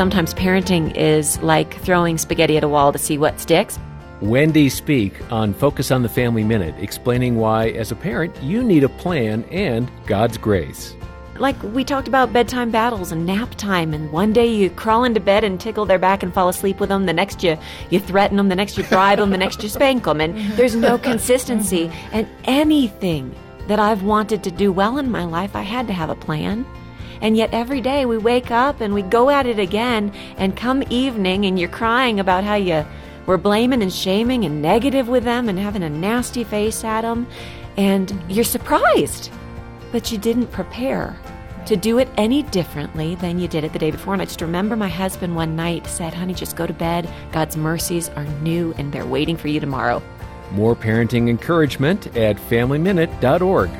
sometimes parenting is like throwing spaghetti at a wall to see what sticks. Wendy Speake on Focus on the Family Minute, explaining why, as a parent, you need a plan and God's grace. Like we talked about bedtime battles and nap time, and one day you crawl into bed and tickle their back and fall asleep with them. The next you you threaten them. The next you bribe them. The next you spank them, and there's no consistency. And anything that I've wanted to do well in my life, I had to have a plan. And yet every day we wake up and we go at it again, and come evening, and you're crying about how you were blaming and shaming and negative with them and having a nasty face at them, and you're surprised, but you didn't prepare to do it any differently than you did it the day before. And I just remember my husband one night said, Honey, just go to bed. God's mercies are new and they're waiting for you tomorrow. More parenting encouragement at FamilyMinute.org.